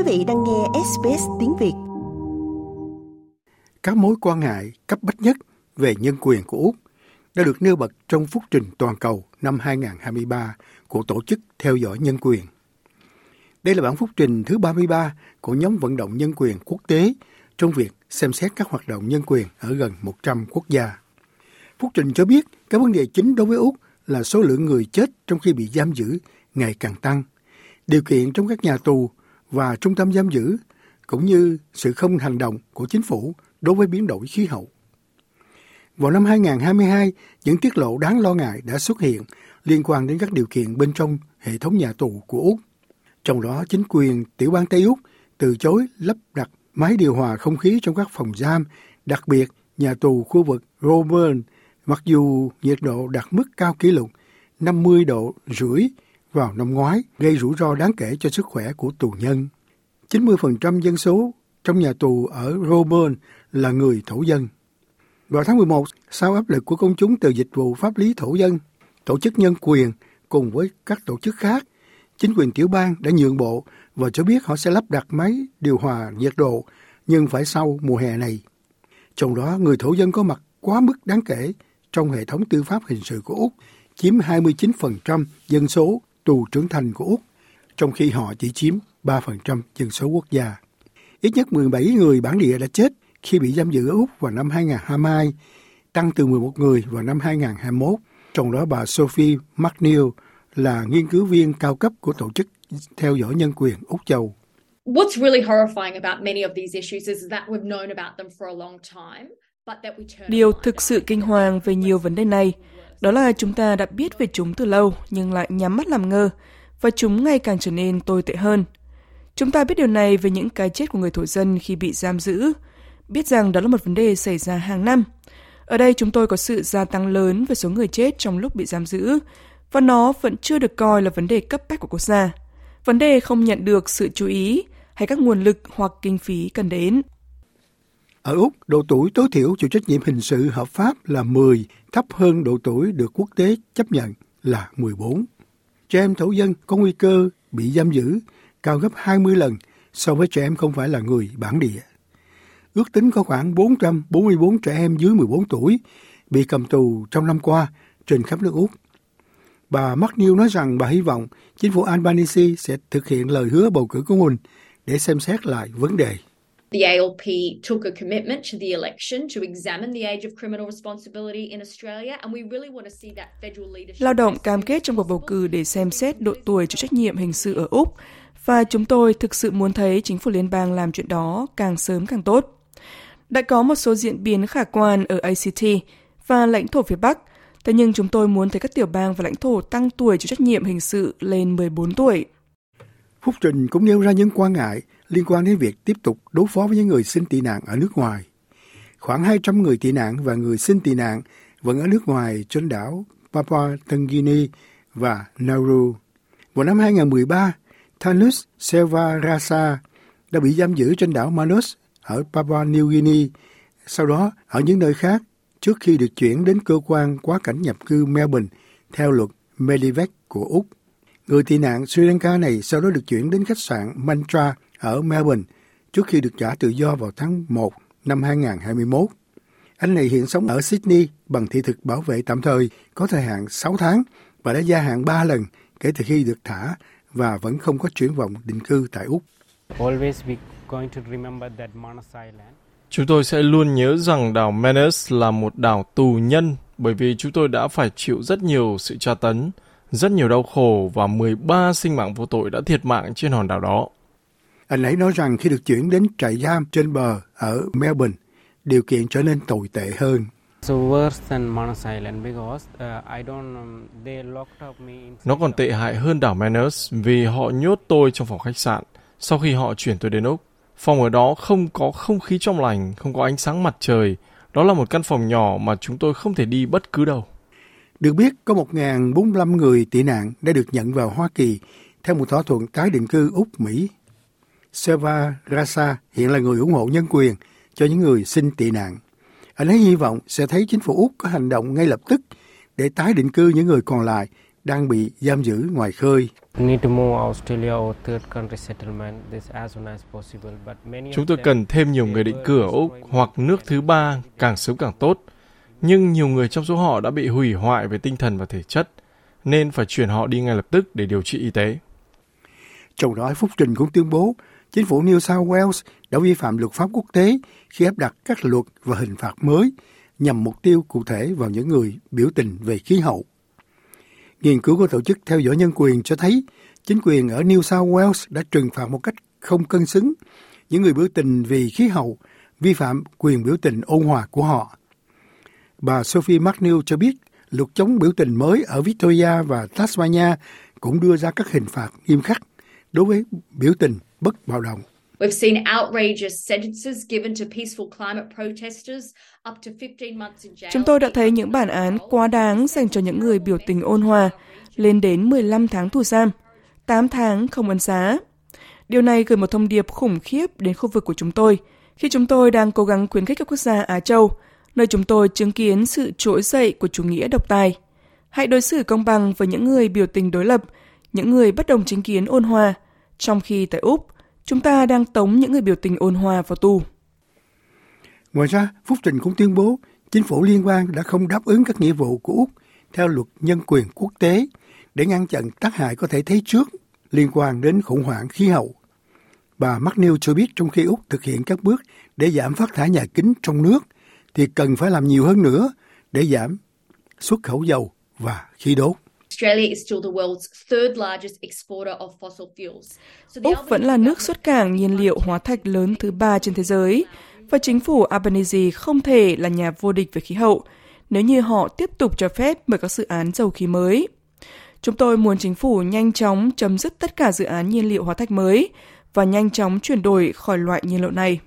Quý vị đang nghe SBS tiếng Việt. Các mối quan ngại cấp bách nhất về nhân quyền của Úc đã được nêu bật trong phúc trình toàn cầu năm 2023 của Tổ chức Theo dõi Nhân quyền. Đây là bản phúc trình thứ 33 của nhóm vận động nhân quyền quốc tế trong việc xem xét các hoạt động nhân quyền ở gần 100 quốc gia. Phúc trình cho biết các vấn đề chính đối với Úc là số lượng người chết trong khi bị giam giữ ngày càng tăng, điều kiện trong các nhà tù và trung tâm giam giữ, cũng như sự không hành động của chính phủ đối với biến đổi khí hậu. Vào năm 2022, những tiết lộ đáng lo ngại đã xuất hiện liên quan đến các điều kiện bên trong hệ thống nhà tù của Úc. Trong đó, chính quyền tiểu bang Tây Úc từ chối lắp đặt máy điều hòa không khí trong các phòng giam, đặc biệt nhà tù khu vực Roburn, mặc dù nhiệt độ đạt mức cao kỷ lục 50 độ rưỡi vào năm ngoái, gây rủi ro đáng kể cho sức khỏe của tù nhân. 90% dân số trong nhà tù ở Roburn là người thổ dân. Vào tháng 11, sau áp lực của công chúng từ dịch vụ pháp lý thổ dân, tổ chức nhân quyền cùng với các tổ chức khác, chính quyền tiểu bang đã nhượng bộ và cho biết họ sẽ lắp đặt máy điều hòa nhiệt độ nhưng phải sau mùa hè này. Trong đó, người thổ dân có mặt quá mức đáng kể trong hệ thống tư pháp hình sự của Úc, chiếm 29% dân số tù trưởng thành của Úc, trong khi họ chỉ chiếm 3% dân số quốc gia. Ít nhất 17 người bản địa đã chết khi bị giam giữ ở Úc vào năm 2022, tăng từ 11 người vào năm 2021. Trong đó bà Sophie McNeil là nghiên cứu viên cao cấp của tổ chức theo dõi nhân quyền Úc Châu. What's really horrifying about many of these issues is that we've known about them for a long time. Điều thực sự kinh hoàng về nhiều vấn đề này đó là chúng ta đã biết về chúng từ lâu nhưng lại nhắm mắt làm ngơ và chúng ngày càng trở nên tồi tệ hơn. Chúng ta biết điều này về những cái chết của người thổ dân khi bị giam giữ, biết rằng đó là một vấn đề xảy ra hàng năm. Ở đây chúng tôi có sự gia tăng lớn về số người chết trong lúc bị giam giữ, và nó vẫn chưa được coi là vấn đề cấp bách của quốc gia. Vấn đề không nhận được sự chú ý hay các nguồn lực hoặc kinh phí cần đến. Ở Úc, độ tuổi tối thiểu chịu trách nhiệm hình sự hợp pháp là 10, thấp hơn độ tuổi được quốc tế chấp nhận là 14. Trẻ em thổ dân có nguy cơ bị giam giữ cao gấp 20 lần so với trẻ em không phải là người bản địa. Ước tính có khoảng 444 trẻ em dưới 14 tuổi bị cầm tù trong năm qua trên khắp nước Úc. Bà McNeil nói rằng bà hy vọng chính phủ Albanese sẽ thực hiện lời hứa bầu cử của mình để xem xét lại vấn đề. The ALP took a commitment to the election to examine the age of criminal responsibility in Australia and we really want to see that federal leadership. Lao động cam kết trong cuộc bầu cử để xem xét độ tuổi chịu trách nhiệm hình sự ở Úc và chúng tôi thực sự muốn thấy chính phủ liên bang làm chuyện đó càng sớm càng tốt. Đã có một số diễn biến khả quan ở ACT và lãnh thổ phía Bắc, thế nhưng chúng tôi muốn thấy các tiểu bang và lãnh thổ tăng tuổi chịu trách nhiệm hình sự lên 14 tuổi. Phúc Trình cũng nêu ra những quan ngại liên quan đến việc tiếp tục đối phó với những người xin tị nạn ở nước ngoài. Khoảng 200 người tị nạn và người xin tị nạn vẫn ở nước ngoài trên đảo Papua Tân Guinea và Nauru. Vào năm 2013, Thanus Selvarasa đã bị giam giữ trên đảo Manus ở Papua New Guinea, sau đó ở những nơi khác trước khi được chuyển đến cơ quan quá cảnh nhập cư Melbourne theo luật Medivac của Úc. Người tị nạn Sri Lanka này sau đó được chuyển đến khách sạn Mantra ở Melbourne trước khi được trả tự do vào tháng 1 năm 2021. Anh này hiện sống ở Sydney bằng thị thực bảo vệ tạm thời có thời hạn 6 tháng và đã gia hạn 3 lần kể từ khi được thả và vẫn không có chuyển vọng định cư tại Úc. Chúng tôi sẽ luôn nhớ rằng đảo Manus là một đảo tù nhân bởi vì chúng tôi đã phải chịu rất nhiều sự tra tấn, rất nhiều đau khổ và 13 sinh mạng vô tội đã thiệt mạng trên hòn đảo đó. Anh ấy nói rằng khi được chuyển đến trại giam trên bờ ở Melbourne, điều kiện trở nên tồi tệ hơn. Uh, Nó còn tệ hại hơn đảo Manus vì họ nhốt tôi trong phòng khách sạn sau khi họ chuyển tôi đến Úc. Phòng ở đó không có không khí trong lành, không có ánh sáng mặt trời. Đó là một căn phòng nhỏ mà chúng tôi không thể đi bất cứ đâu. Được biết, có 1.045 người tị nạn đã được nhận vào Hoa Kỳ theo một thỏa thuận tái định cư Úc-Mỹ Seva Rasa hiện là người ủng hộ nhân quyền cho những người xin tị nạn. Anh ấy hy vọng sẽ thấy chính phủ Úc có hành động ngay lập tức để tái định cư những người còn lại đang bị giam giữ ngoài khơi. Chúng tôi cần thêm nhiều người định cư ở Úc hoặc nước thứ ba, càng sớm càng tốt. Nhưng nhiều người trong số họ đã bị hủy hoại về tinh thần và thể chất, nên phải chuyển họ đi ngay lập tức để điều trị y tế. Trong đó, Phúc Trình cũng tuyên bố chính phủ New South Wales đã vi phạm luật pháp quốc tế khi áp đặt các luật và hình phạt mới nhằm mục tiêu cụ thể vào những người biểu tình về khí hậu. Nghiên cứu của tổ chức theo dõi nhân quyền cho thấy chính quyền ở New South Wales đã trừng phạt một cách không cân xứng những người biểu tình vì khí hậu, vi phạm quyền biểu tình ôn hòa của họ. Bà Sophie McNeil cho biết luật chống biểu tình mới ở Victoria và Tasmania cũng đưa ra các hình phạt nghiêm khắc đối với biểu tình bất bạo động. We've seen outrageous sentences given to peaceful climate protesters up to 15 months in jail. Chúng tôi đã thấy những bản án quá đáng dành cho những người biểu tình ôn hòa, lên đến 15 tháng tù giam, 8 tháng không ân xá. Điều này gửi một thông điệp khủng khiếp đến khu vực của chúng tôi, khi chúng tôi đang cố gắng khuyến khích các quốc gia Á Châu, nơi chúng tôi chứng kiến sự trỗi dậy của chủ nghĩa độc tài. Hãy đối xử công bằng với những người biểu tình đối lập, những người bất đồng chính kiến ôn hòa, trong khi tại Úc, chúng ta đang tống những người biểu tình ôn hòa vào tù. Ngoài ra, Phúc Trình cũng tuyên bố chính phủ liên quan đã không đáp ứng các nghĩa vụ của Úc theo luật nhân quyền quốc tế để ngăn chặn tác hại có thể thấy trước liên quan đến khủng hoảng khí hậu. Bà McNeil cho biết trong khi Úc thực hiện các bước để giảm phát thải nhà kính trong nước thì cần phải làm nhiều hơn nữa để giảm xuất khẩu dầu và khí đốt. Úc vẫn là nước xuất cảng nhiên liệu hóa thạch lớn thứ ba trên thế giới, và chính phủ Albanese không thể là nhà vô địch về khí hậu nếu như họ tiếp tục cho phép mở các dự án dầu khí mới. Chúng tôi muốn chính phủ nhanh chóng chấm dứt tất cả dự án nhiên liệu hóa thạch mới và nhanh chóng chuyển đổi khỏi loại nhiên liệu này.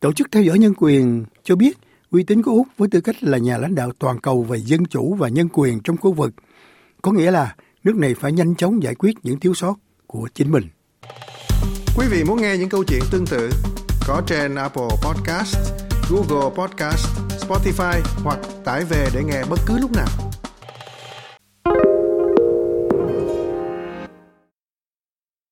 Tổ chức theo dõi nhân quyền cho biết uy tín của Úc với tư cách là nhà lãnh đạo toàn cầu về dân chủ và nhân quyền trong khu vực có nghĩa là nước này phải nhanh chóng giải quyết những thiếu sót của chính mình. Quý vị muốn nghe những câu chuyện tương tự có trên Apple Podcast, Google Podcast, Spotify hoặc tải về để nghe bất cứ lúc nào.